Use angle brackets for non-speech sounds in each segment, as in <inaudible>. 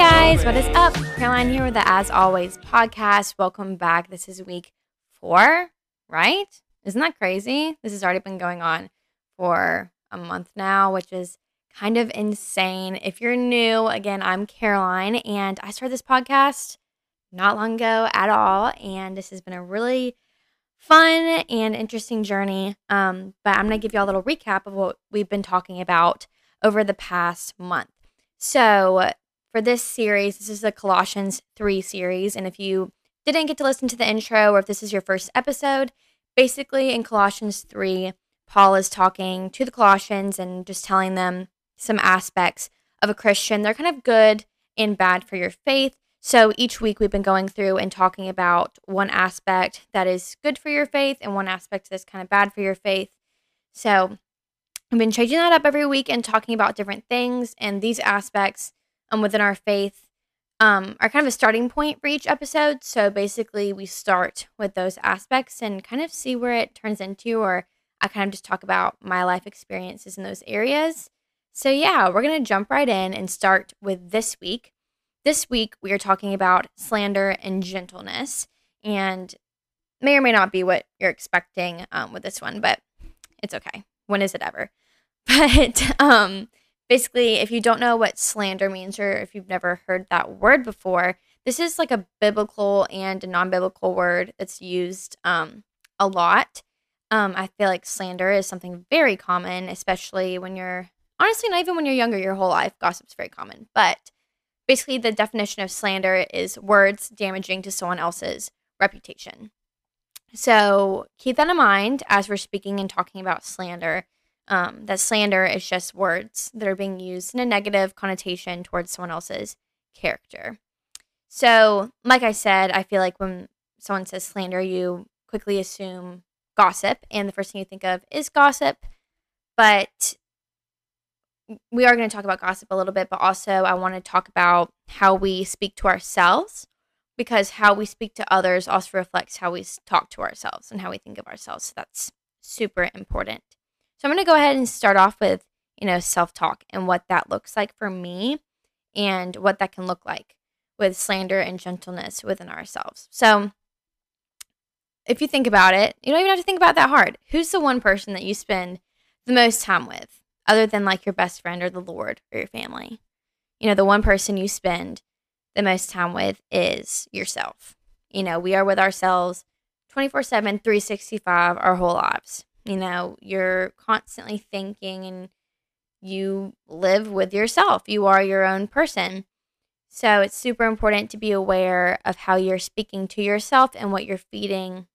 guys, what is up? Caroline here with the As Always podcast. Welcome back. This is week four, right? Isn't that crazy? This has already been going on for a month now, which is kind of insane. If you're new, again, I'm Caroline, and I started this podcast not long ago at all, and this has been a really fun and interesting journey. Um, but I'm going to give you a little recap of what we've been talking about over the past month. So, for this series, this is the Colossians 3 series. And if you didn't get to listen to the intro or if this is your first episode, basically in Colossians 3, Paul is talking to the Colossians and just telling them some aspects of a Christian. They're kind of good and bad for your faith. So each week we've been going through and talking about one aspect that is good for your faith and one aspect that's kind of bad for your faith. So I've been changing that up every week and talking about different things and these aspects um, within our faith um, are kind of a starting point for each episode. So basically, we start with those aspects and kind of see where it turns into, or I kind of just talk about my life experiences in those areas. So, yeah, we're going to jump right in and start with this week. This week, we are talking about slander and gentleness, and may or may not be what you're expecting um, with this one, but it's okay. When is it ever? <laughs> But um, basically, if you don't know what slander means or if you've never heard that word before, this is like a biblical and a non biblical word that's used um, a lot. Um, I feel like slander is something very common, especially when you're honestly not even when you're younger, your whole life. Gossip's very common. But basically, the definition of slander is words damaging to someone else's reputation. So keep that in mind as we're speaking and talking about slander um, that slander is just words that are being used in a negative connotation towards someone else's character. So, like I said, I feel like when someone says slander, you quickly assume gossip, and the first thing you think of is gossip. But we are going to talk about gossip a little bit, but also I want to talk about how we speak to ourselves because how we speak to others also reflects how we talk to ourselves and how we think of ourselves. So that's super important. So I'm going to go ahead and start off with, you know, self talk and what that looks like for me and what that can look like with slander and gentleness within ourselves. So if you think about it, you don't even have to think about that hard. Who's the one person that you spend the most time with other than like your best friend or the Lord or your family? You know, the one person you spend the most time with is yourself. You know, we are with ourselves 24 7, 365 our whole lives. You know, you're constantly thinking and you live with yourself. You are your own person. So it's super important to be aware of how you're speaking to yourself and what you're feeding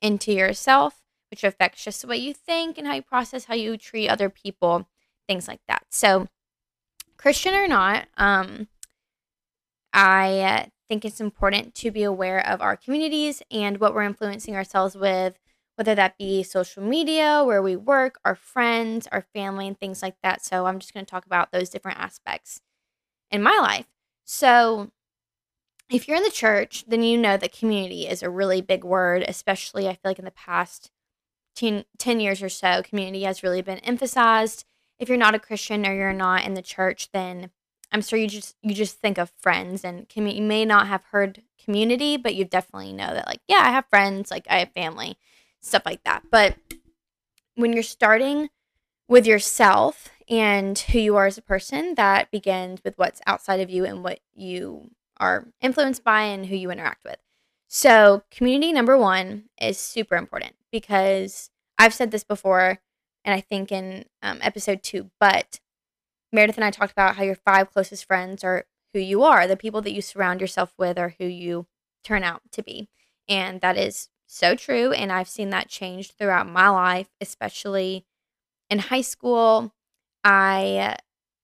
into yourself, which affects just the way you think and how you process, how you treat other people, things like that. So, Christian or not, um, I think it's important to be aware of our communities and what we're influencing ourselves with whether that be social media, where we work, our friends, our family, and things like that. So I'm just going to talk about those different aspects in my life. So if you're in the church, then you know that community is a really big word, especially I feel like in the past 10, 10 years or so, community has really been emphasized. If you're not a Christian or you're not in the church, then I'm sure you just you just think of friends and commu- you may not have heard community, but you definitely know that like yeah, I have friends, like I have family stuff like that. But when you're starting with yourself and who you are as a person, that begins with what's outside of you and what you are influenced by and who you interact with. So, community number one is super important because I've said this before, and I think in um, episode two, but Meredith and I talked about how your five closest friends are who you are. The people that you surround yourself with are who you turn out to be. And that is so true. And I've seen that change throughout my life, especially in high school. I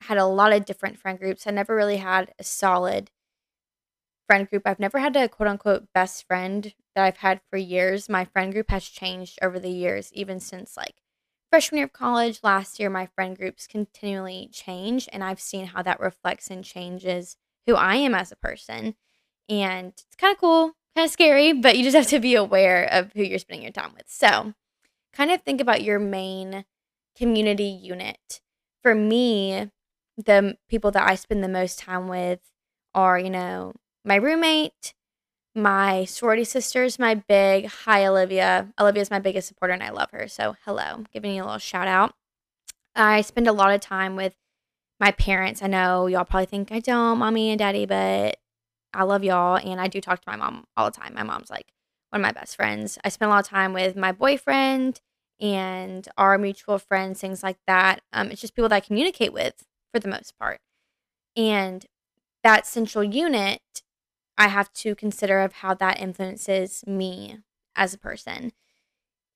had a lot of different friend groups. I never really had a solid friend group. I've never had a quote unquote best friend that I've had for years. My friend group has changed over the years, even since like freshman year of college. Last year, my friend groups continually change, and I've seen how that reflects and changes who I am as a person. And it's kind of cool kind of scary, but you just have to be aware of who you're spending your time with. So, kind of think about your main community unit. For me, the people that I spend the most time with are, you know, my roommate, my sorority sisters, my big, hi, Olivia. Olivia's my biggest supporter and I love her. So, hello, giving you a little shout out. I spend a lot of time with my parents. I know y'all probably think I don't, mommy and daddy, but I love y'all. And I do talk to my mom all the time. My mom's like one of my best friends. I spend a lot of time with my boyfriend and our mutual friends, things like that. Um, it's just people that I communicate with for the most part. And that central unit, I have to consider of how that influences me as a person.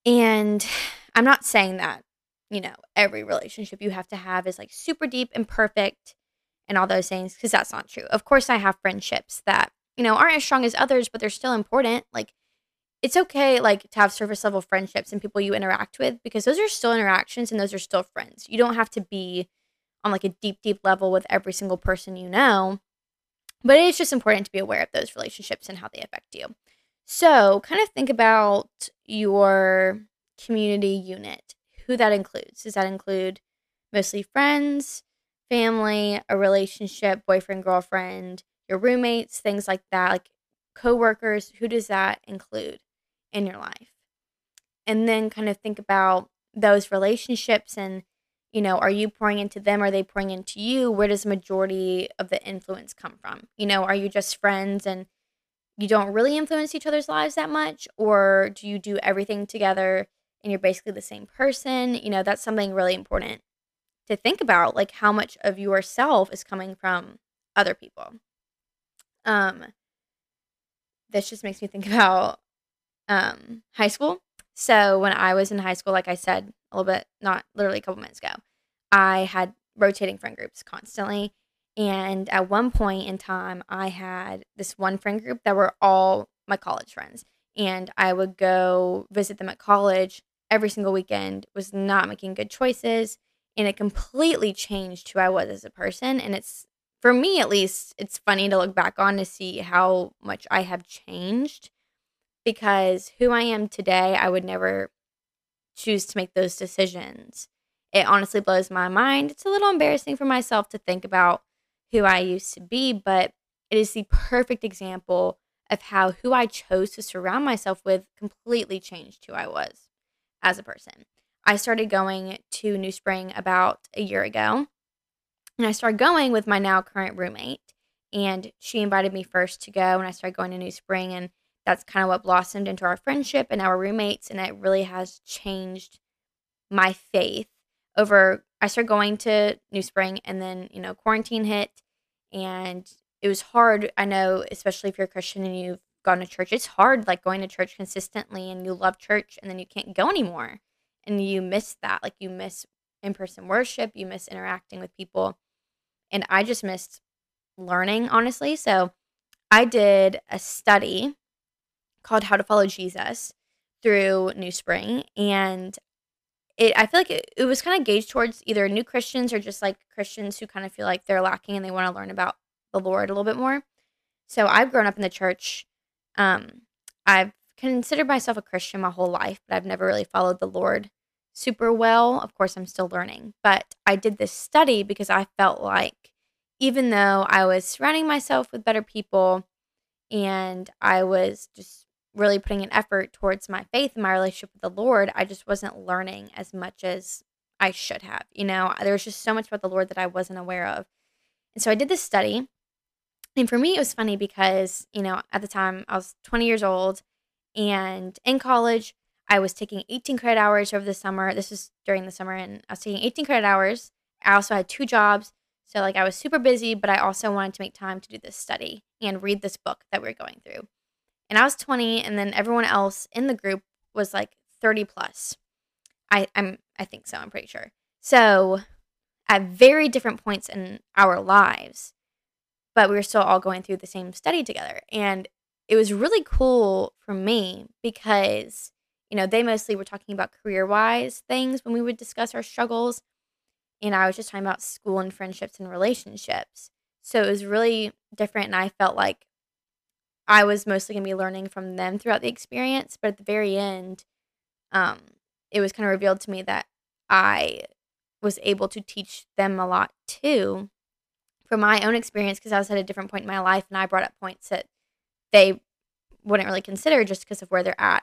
And <sighs> I'm not saying that, you know, every relationship you have to have is like super deep and perfect and all those things, because that's not true. Of course, I have friendships that, you know, aren't as strong as others, but they're still important. Like, it's okay, like, to have surface level friendships and people you interact with, because those are still interactions and those are still friends. You don't have to be on like a deep, deep level with every single person you know. But it's just important to be aware of those relationships and how they affect you. So, kind of think about your community unit, who that includes. Does that include mostly friends, family, a relationship, boyfriend, girlfriend, your roommates, things like that, like coworkers? Who does that include in your life? And then kind of think about those relationships and you know, are you pouring into them? Are they pouring into you? Where does the majority of the influence come from? You know, are you just friends and you don't really influence each other's lives that much? Or do you do everything together and you're basically the same person? You know, that's something really important to think about, like how much of yourself is coming from other people. Um, this just makes me think <laughs> about um, high school. So when I was in high school, like I said, a little bit, not literally a couple minutes ago, I had rotating friend groups constantly. And at one point in time, I had this one friend group that were all my college friends. And I would go visit them at college every single weekend, was not making good choices. And it completely changed who I was as a person. And it's, for me at least, it's funny to look back on to see how much I have changed because who I am today, I would never choose to make those decisions. It honestly blows my mind. It's a little embarrassing for myself to think about who I used to be, but it is the perfect example of how who I chose to surround myself with completely changed who I was as a person. I started going to New Spring about a year ago, and I started going with my now current roommate. And she invited me first to go, and I started going to New Spring, and that's kind of what blossomed into our friendship and our roommates and it really has changed my faith over I started going to New Spring and then, you know, quarantine hit and it was hard. I know, especially if you're a Christian and you've gone to church, it's hard like going to church consistently and you love church and then you can't go anymore. And you miss that. Like you miss in person worship, you miss interacting with people. And I just missed learning, honestly. So I did a study called How to Follow Jesus through New Spring. And it I feel like it, it was kind of gauged towards either new Christians or just like Christians who kind of feel like they're lacking and they want to learn about the Lord a little bit more. So I've grown up in the church. Um, I've considered myself a Christian my whole life, but I've never really followed the Lord super well. Of course, I'm still learning, but I did this study because I felt like even though I was surrounding myself with better people and I was just really putting an effort towards my faith and my relationship with the Lord, I just wasn't learning as much as I should have. You know, there was just so much about the Lord that I wasn't aware of. And so I did this study. And for me, it was funny because, you know, at the time I was 20 years old and in college, I was taking 18 credit hours over the summer. This was during the summer, and I was taking 18 credit hours. I also had two jobs. So, like, I was super busy, but I also wanted to make time to do this study and read this book that we are going through and I was 20, and then everyone else in the group was like 30 plus. I, I'm I think so, I'm pretty sure. So at very different points in our lives, but we were still all going through the same study together. And it was really cool for me because, you know, they mostly were talking about career wise things when we would discuss our struggles. And I was just talking about school and friendships and relationships. So it was really different. And I felt like I was mostly going to be learning from them throughout the experience. But at the very end, um, it was kind of revealed to me that I was able to teach them a lot too from my own experience, because I was at a different point in my life and I brought up points that they wouldn't really consider just because of where they're at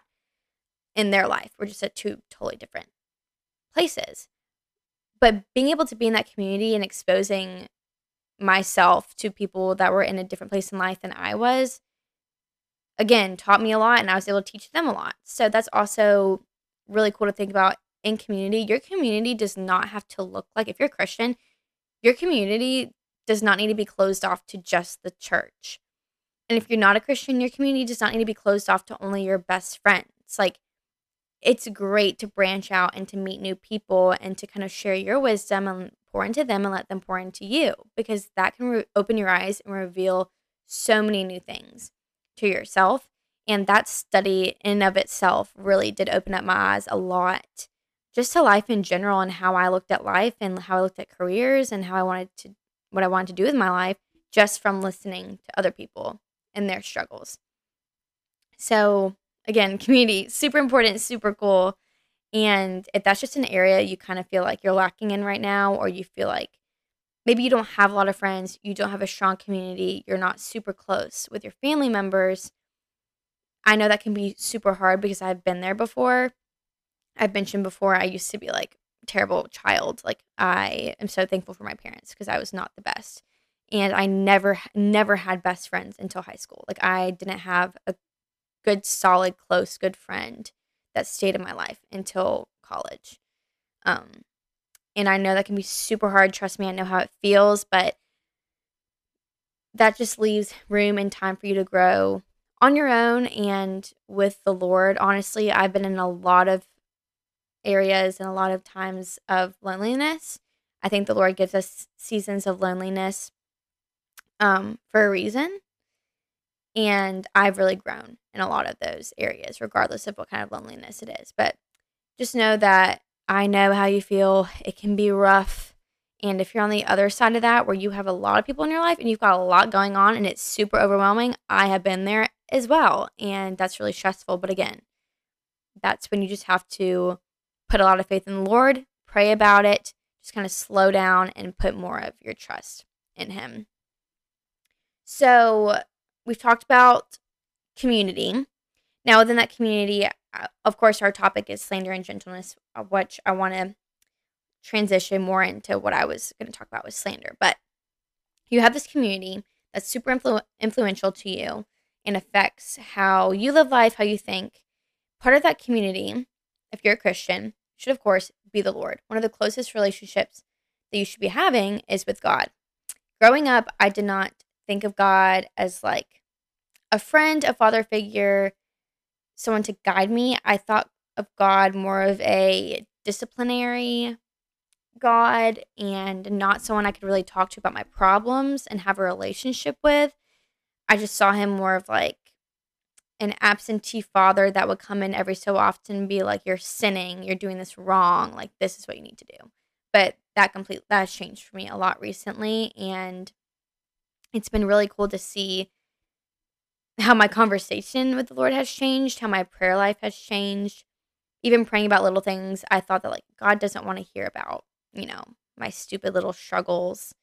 in their life. We're just at two totally different places. But being able to be in that community and exposing myself to people that were in a different place in life than I was, again, taught me a lot and I was able to teach them a lot. So that's also really cool to think about in community. Your community does not have to look like, if you're a Christian, your community does not need to be closed off to just the church. And if you're not a Christian, your community does not need to be closed off to only your best friends. Like, it's great to branch out and to meet new people and to kind of share your wisdom and pour into them and let them pour into you because that can re- open your eyes and reveal so many new things to yourself. And that study in of itself really did open up my eyes a lot just to life in general and how I looked at life and how I looked at careers and how I wanted to what I wanted to do with my life just from listening to other people and their struggles. So, again, community super important, super cool. And if that's just an area you kind of feel like you're lacking in right now or you feel like maybe you don't have a lot of friends, you don't have a strong community, you're not super close with your family members, I know that can be super hard because I've been there before. I've mentioned before I used to be like terrible child. Like I am so thankful for my parents because I was not the best. And I never never had best friends until high school. Like I didn't have a good solid close good friend that stayed in my life until college. Um and I know that can be super hard. Trust me, I know how it feels, but that just leaves room and time for you to grow on your own and with the Lord. Honestly, I've been in a lot of areas and a lot of times of loneliness. I think the Lord gives us seasons of loneliness um, for a reason. And I've really grown in a lot of those areas, regardless of what kind of loneliness it is. But just know that I know how you feel. It can be rough. And if you're on the other side of that, where you have a lot of people in your life and you've got a lot going on and it's super overwhelming, I have been there as well. And that's really stressful. But again, that's when you just have to put a lot of faith in the Lord, pray about it, just kind of slow down and put more of your trust in Him. So we've talked about community. Now, within that community, uh, of course, our topic is slander and gentleness, uh, which I want to transition more into what I was going to talk about with slander. But you have this community that's super influ- influential to you and affects how you live life, how you think. Part of that community, if you're a Christian, should of course be the Lord. One of the closest relationships that you should be having is with God. Growing up, I did not think of God as like a friend, a father figure, someone to guide me. I thought of God more of a disciplinary God and not someone I could really talk to about my problems and have a relationship with. I just saw him more of like an absentee father that would come in every so often and be like, You're sinning, you're doing this wrong, like this is what you need to do. But that complete that has changed for me a lot recently and it's been really cool to see how my conversation with the Lord has changed, how my prayer life has changed. Even praying about little things, I thought that like God doesn't want to hear about, you know, my stupid little struggles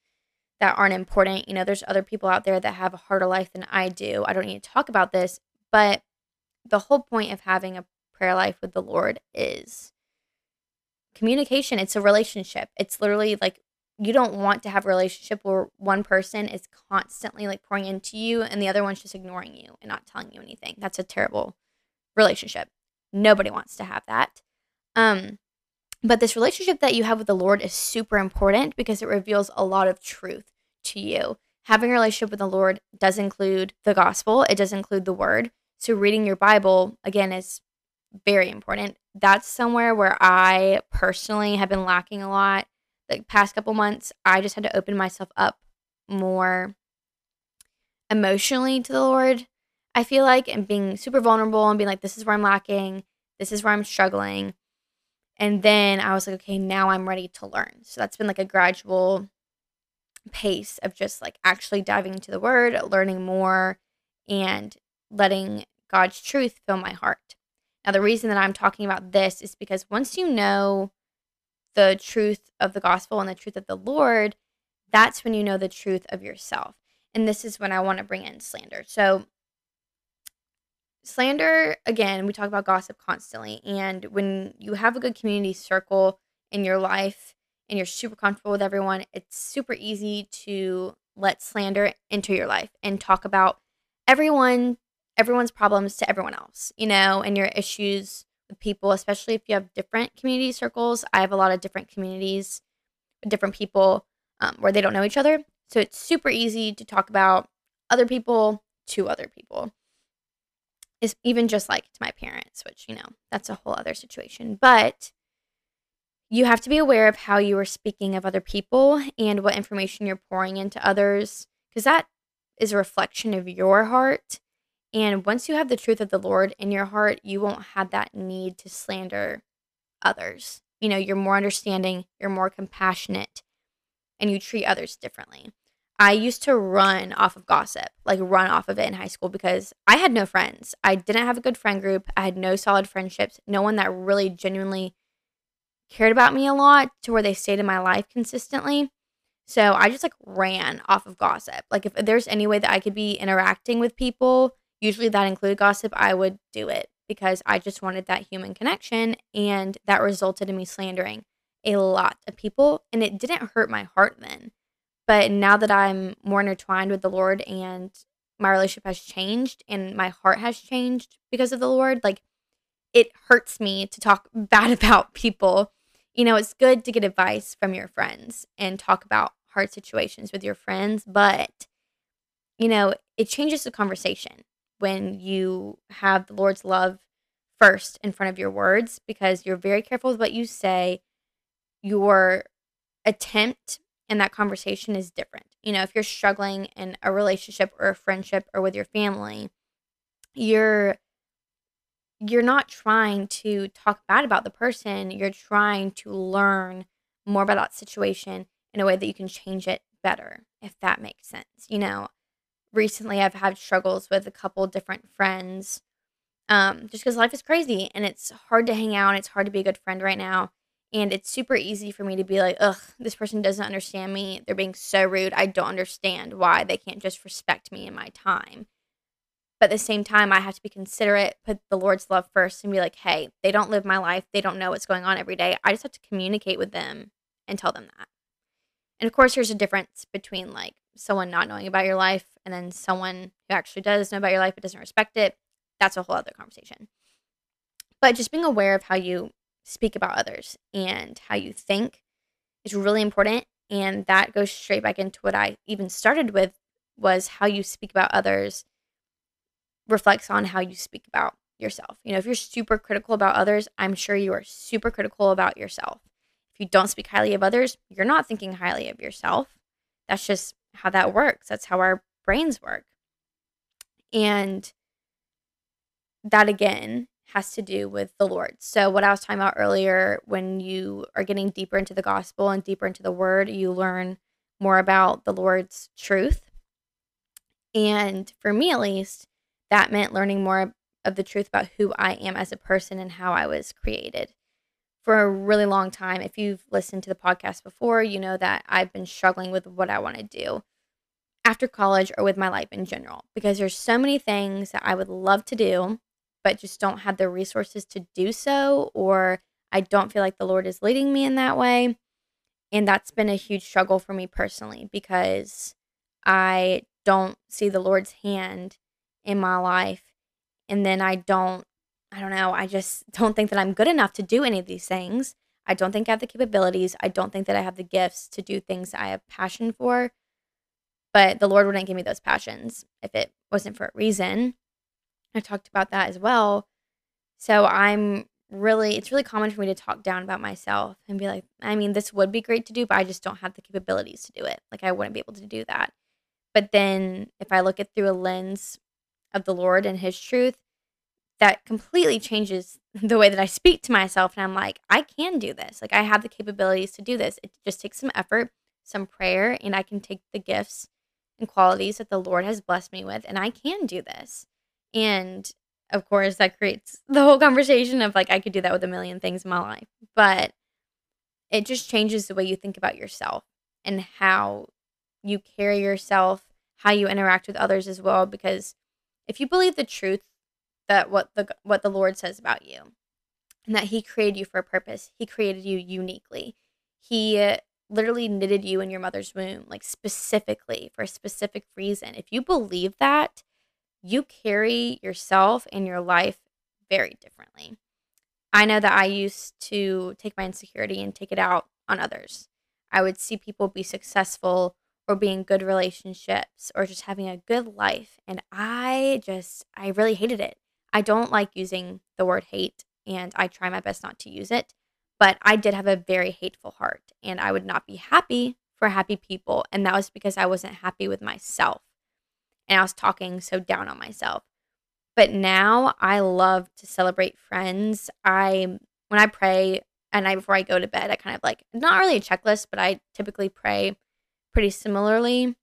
that aren't important. You know, there's other people out there that have a harder life than I do. I don't need to talk about this, but the whole point of having a prayer life with the Lord is communication. It's a relationship. It's literally like you don't want to have a relationship where one person is constantly like pouring into you and the other one's just ignoring you and not telling you anything. That's a terrible relationship. Nobody wants to have that. Um but this relationship that you have with the Lord is super important because it reveals a lot of truth to you. Having a relationship with the Lord does include the gospel, it does include the word. So, reading your Bible, again, is very important. That's somewhere where I personally have been lacking a lot. The past couple months, I just had to open myself up more emotionally to the Lord, I feel like, and being super vulnerable and being like, this is where I'm lacking, this is where I'm struggling. And then I was like, okay, now I'm ready to learn. So that's been like a gradual pace of just like actually diving into the word, learning more, and letting God's truth fill my heart. Now, the reason that I'm talking about this is because once you know the truth of the gospel and the truth of the Lord, that's when you know the truth of yourself. And this is when I want to bring in slander. So, slander, again, we talk about gossip constantly. And when you have a good community circle in your life and you're super comfortable with everyone, it's super easy to let slander into your life and talk about everyone, everyone's problems to everyone else, you know, and your issues people, especially if you have different community circles. I have a lot of different communities, different people um, where they don't know each other. So it's super easy to talk about other people to other people. Is even just like to my parents, which, you know, that's a whole other situation. But you have to be aware of how you are speaking of other people and what information you're pouring into others, because that is a reflection of your heart. And once you have the truth of the Lord in your heart, you won't have that need to slander others. You know, you're more understanding, you're more compassionate, and you treat others differently. I used to run off of gossip, like run off of it in high school because I had no friends. I didn't have a good friend group. I had no solid friendships, no one that really genuinely cared about me a lot to where they stayed in my life consistently. So I just like ran off of gossip. Like if there's any way that I could be interacting with people, usually that included gossip, I would do it because I just wanted that human connection and that resulted in me slandering a lot of people and it didn't hurt my heart then. But now that I'm more intertwined with the Lord and my relationship has changed and my heart has changed because of the Lord, like it hurts me to talk <laughs> bad about people you know, it's good to get advice from your friends and talk about hard situations with your friends, but you know, it changes the conversation when you have the Lord's love first in front of your words because you're very careful with what you say. Your attempt in that conversation is different. You know, if you're struggling in a relationship or a friendship or with your family, you're you're not trying to talk bad about the person. You're trying to learn more about that situation in a way that you can change it better, if that makes sense. You know, recently I've had struggles with a couple different friends um, just because life is crazy and it's hard to hang out and it's hard to be a good friend right now. And it's super easy for me to be like, ugh, this person doesn't understand me. They're being so rude. I don't understand why they can't just respect me and my time. But at the same time, I have to be considerate, put the Lord's love first, and be like, hey, they don't live my life. They don't know what's going on every day. I just have to communicate with them and tell them that. And of course, there's a difference between like someone not knowing about your life and then someone who actually does know about your life but doesn't respect it. That's a whole other conversation. But just being aware of how you speak about others and how you think is really important. And that goes straight back into what I even started with was how you speak about others reflects on how you speak about yourself. You know, if you're super critical about others, I'm sure you are super critical about yourself. If you don't speak highly of others, you're not thinking highly of yourself. That's just how that works. That's how our brains work. And that again has to do with the Lord. So, what I was talking about earlier, when you are getting deeper into the gospel and deeper into the word, you learn more about the Lord's truth. And for me, at least, that meant learning more of the truth about who I am as a person and how I was created. For a really long time, if you've listened to the podcast before, you know that I've been struggling with what I want to do after college or with my life in general because there's so many things that I would love to do but just don't have the resources to do so or I don't feel like the Lord is leading me in that way. And that's been a huge struggle for me personally because I don't see the Lord's hand in my life and then I don't I don't know, I just don't think that I'm good enough to do any of these things. I don't think I have the capabilities. I don't think that I have the gifts to do things I have passion for. But the Lord wouldn't give me those passions if it wasn't for a reason. I talked about that as well. So I'm really, it's really common for me to talk down about myself and be like, I mean, this would be great to do, but I just don't have the capabilities to do it. Like, I wouldn't be able to do that. But then if I look at through a lens of the Lord and His truth, that completely changes the way that I speak to myself. And I'm like, I can do this. Like, I have the capabilities to do this. It just takes some effort, some prayer, and I can take the gifts and qualities that the Lord has blessed me with, and I can do this. And of course, that creates <laughs> the whole conversation of like, I could do that with a million things in my life. But it just changes the way you think about yourself and how you carry yourself, how you interact with others as well. Because if you believe the truth that what the what the Lord says about you, and that He created you for a purpose, He created you uniquely. He uh, literally knitted you in your mother's womb, like specifically for a specific reason. If you believe that, you carry yourself and your life very differently. I know that I used to take my insecurity and take it out on others. I would see people be successful or be in good relationships or just having a good life. And I just, I really hated it. I don't like using the word hate and I try my best not to use it. But I did have a very hateful heart and I would not be happy for happy people. And that was because I wasn't happy with myself and I was talking so down on myself. But now I love to celebrate friends. I, when I pray at night before I go to bed, I kind of like, not really a checklist, but I typically pray pretty similarly.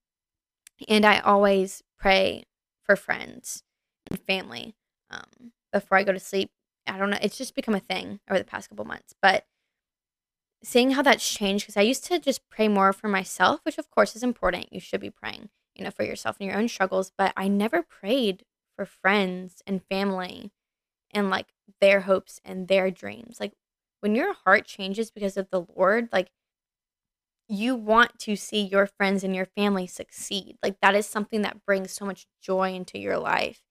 And I always pray for friends and family um, before I go to sleep I don't know. It's just become a thing over the past couple months. But seeing how that's changed, because I used to just pray more for myself, which of course is important. You should be praying, you know, for yourself and your own struggles. But I never prayed for friends and family and like their hopes and their dreams. Like when your heart changes because of the Lord, like you want to see your friends and your family succeed. Like that is something that brings so much joy into your life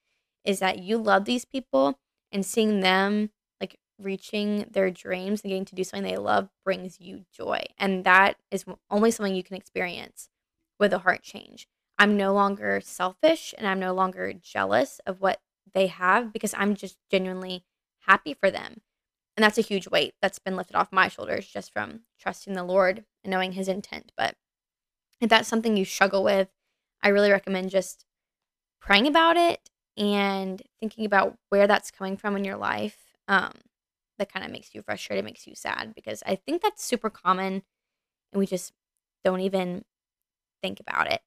is that you love these people and seeing them like reaching their dreams and getting to do something they love brings you joy. And that is only something you can experience with a heart change. I'm no longer selfish and I'm no longer jealous of what they have because I'm just genuinely happy for them. And that's a huge weight that's been lifted off my shoulders just from trusting the Lord and knowing his intent. But if that's something you struggle with, I really recommend just praying about it and thinking about where that's coming from in your life um, that kind of makes you frustrated, makes you sad because I think that's super common and we just don't even think about it.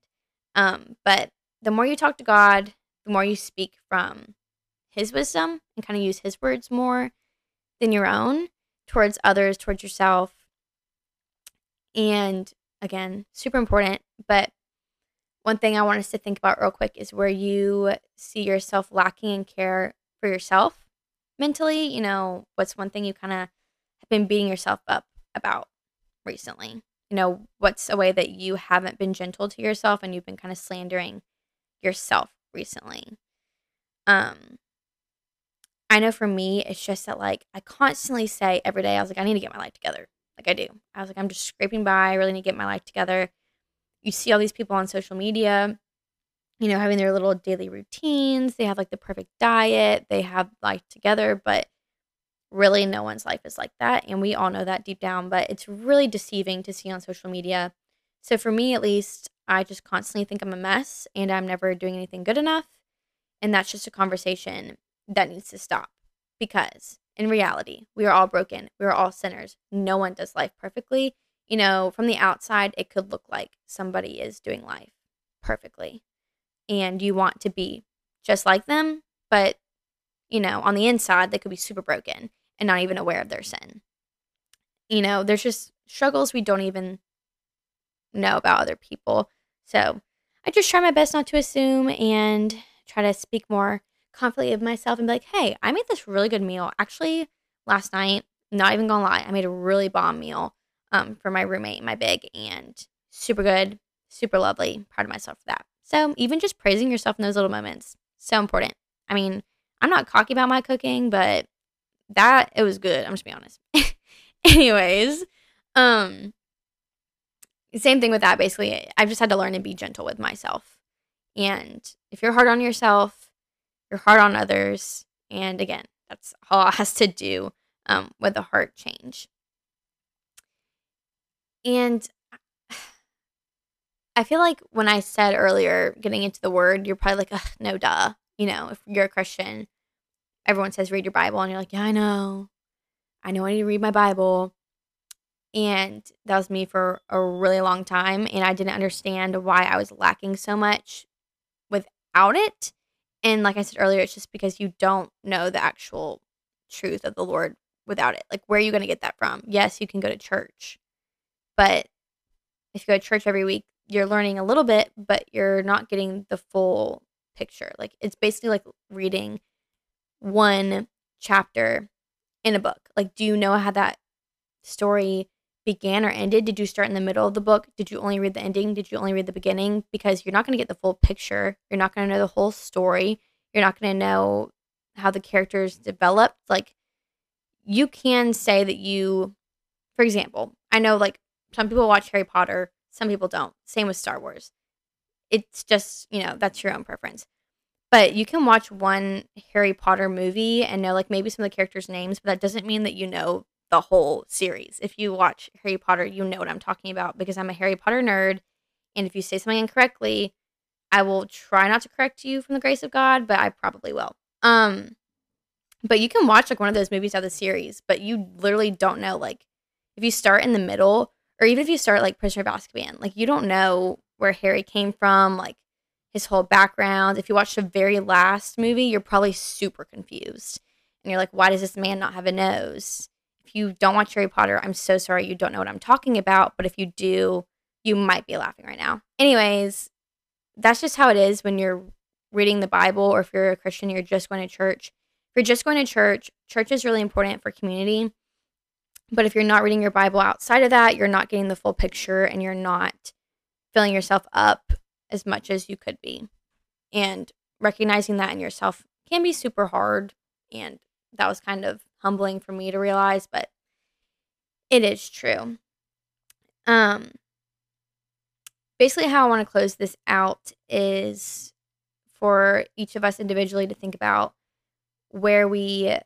Um, but the more you talk to God, the more you speak from His wisdom and kind of use His words more than your own towards others, towards yourself. And again, super important, but one thing I want us to think about real quick is where you see yourself lacking in care for yourself mentally. You know, what's one thing you kind of have been beating yourself up about recently? You know, what's a way that you haven't been gentle to yourself and you've been kind of slandering yourself recently? Um, I know for me, it's just that like I constantly say every day, I was like, I need to get my life together. Like I do. I was like, I'm just scraping by. I really need to get my life together you see all these people on social media, you know, having their little daily routines. They have like the perfect diet, they have life together, but really no one's life is like that. And we all know that deep down, but it's really deceiving to see on social media. So for me, at least, I just constantly think I'm a mess and I'm never doing anything good enough. And that's just a conversation that needs to stop because in reality, we are all broken. We are all sinners. No one does life perfectly you know, from the outside, it could look like somebody is doing life perfectly. And you want to be just like them, but, you know, on the inside, they could be super broken and not even aware of their sin. You know, there's just struggles we don't even know about other people. So I just try my best not to assume and try to speak more confidently of myself and be like, hey, I made this really good meal. Actually, last night, not even gonna lie, I made a really bomb meal um, for my roommate my big and super good, super lovely. Proud of myself for that. So even just praising yourself in those little moments, so important. I mean, I'm not cocky about my cooking, but that it was good. I'm just be honest. <laughs> Anyways, um, same thing with that. Basically, I've just had to learn to be gentle with myself. And if you're hard on yourself, you're hard on others. And again, that's all it <laughs> has to do um, with the heart change. And I feel like when I said earlier, getting into the word, you're probably like, no, duh. You know, if you're a Christian, everyone says read your Bible, and you're like, yeah, I know. I know I need to read my Bible. And that was me for a really long time. And I didn't understand why I was lacking so much without it. And like I said earlier, it's just because you don't know the actual truth of the Lord without it. Like, where are you going to get that from? Yes, you can go to church, but if you go to church every week, you're learning a little bit, but you're not getting the full picture. Like it's basically like reading one chapter in a book. Like, do you know how that story began or ended? Did you start in the middle of the book? Did you only read the ending? Did you only read the beginning? Because you're not going to get the full picture. You're not going to know the whole story. You're not going to know how the characters developed. Like, you can say that you, for example, I know like some people watch Harry Potter, some people don't. Same with Star Wars. It's just, you know, that's your own preference. But you can watch one Harry Potter movie and know like maybe some of the characters' names, but that doesn't mean that you know the whole series. If you watch Harry Potter, you know what I'm talking about because I'm a Harry Potter nerd. And if you say something incorrectly, I will try not to correct you from the grace of God, but I probably will. Um, but you can watch like one of those movies out of the series, but you literally don't know like if you start in the middle, or even if you start like Prisoner of Azkaban, like you don't know where Harry came from, like his whole background. If you watch the very last movie, you're probably super confused. And you're like, why does this man not have a nose? If you don't watch Harry Potter, I'm so sorry you don't know what I'm talking about. But if you do, you might be laughing right now. Anyways, that's just how it is when you're reading the Bible or if you're a Christian, you're just going to church. If you're just going to church, church is really important for community. But if you're not reading your Bible outside of that, you're not getting the full picture and you're not filling yourself up as much as you could be. And recognizing that in yourself can be super hard. And that was kind of humbling for me to realize, but it is true. Um, basically, how I want to close this out is for each of us individually to think about where we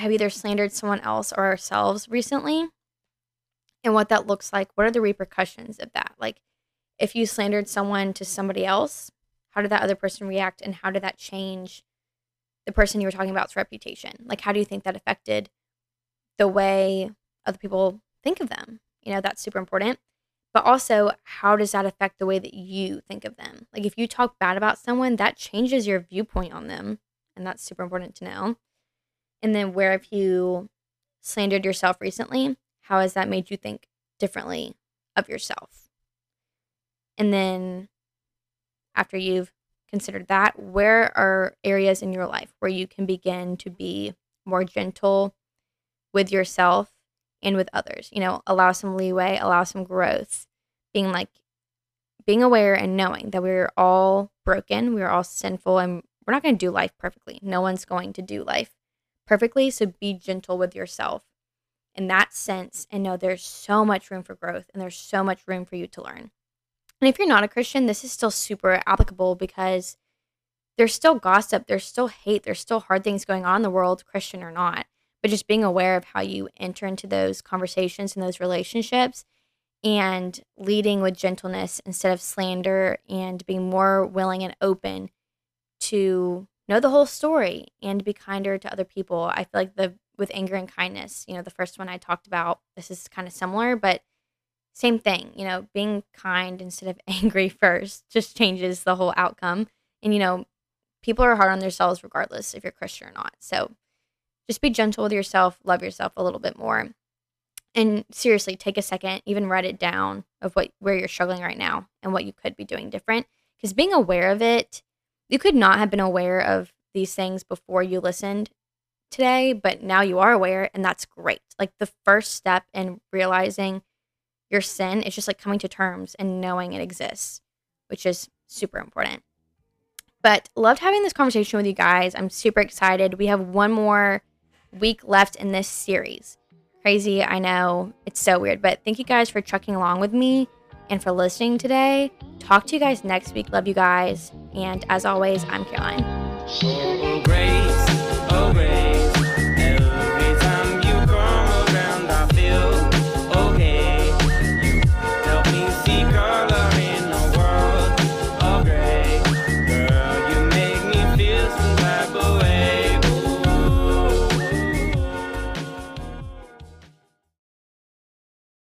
have either slandered someone else or ourselves recently and what that looks like. What are the repercussions of that? Like, if you slandered someone to somebody else, how did that other person react and how did that change the person you were talking about's reputation? Like, how do you think that affected the way other people think of them? You know, that's super important. But also, how does that affect the way that you think of them? Like, if you talk bad about someone, that changes your viewpoint on them. And that's super important to know. And then, where have you slandered yourself recently? How has that made you think differently of yourself? And then after you've considered that, where are areas in your life where you can begin to be more gentle with yourself and with others? You know, allow some leeway, allow some growth, being like, being aware and knowing that we're all broken, we're all sinful, and we're not going to do life perfectly. No one's going to do life perfectly. So be gentle with yourself in that sense and know there's so much room for growth and there's so much room for you to learn. And if you're not a Christian, this is still super applicable because there's still gossip, there's still hate, there's still hard things going on in the world, Christian or not. But just being aware of how you enter into those conversations and those relationships and leading with gentleness instead of slander and being more willing and open to know the whole story and be kinder to other people. I feel like the with anger and kindness, you know, the first one I talked about, this is kind of similar, but same thing, you know, being kind instead of <laughs> angry first just changes the whole outcome. And, you know, people are hard on themselves regardless if you're Christian or not. So just be gentle with yourself, love yourself a little bit more. And seriously, take a second, even write it down of what where you're struggling right now and what you could be doing different. Because being aware of it, you could not have been aware of these things before you listened today, but now you are aware, and that's great. Like the first step in realizing your sin is just like coming to terms and knowing it exists, which is super important. But loved having this conversation with you guys. I'm super excited. We have one more week left in this series. Crazy, I know. It's so weird, but thank you guys for trucking along with me and for listening today. Talk to you guys next week. Love you guys. And as always, I'm Caroline. Oh, grace, oh, grace.